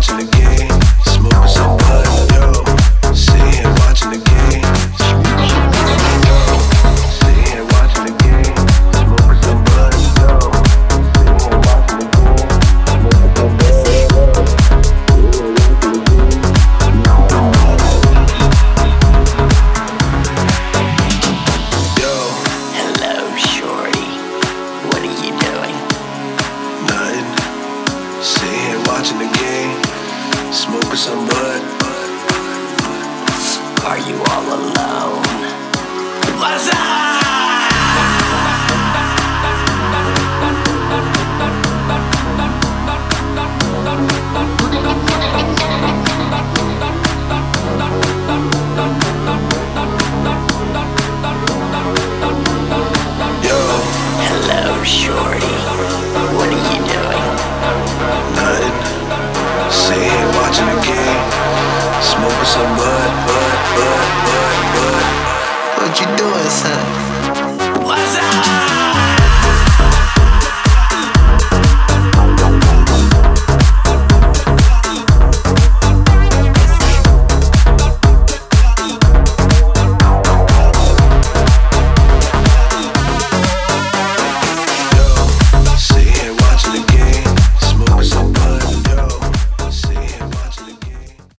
watching the game. smoking some bud. Are you all alone? Smoking some bud, bud, bud, bud, bud. What you doing, son?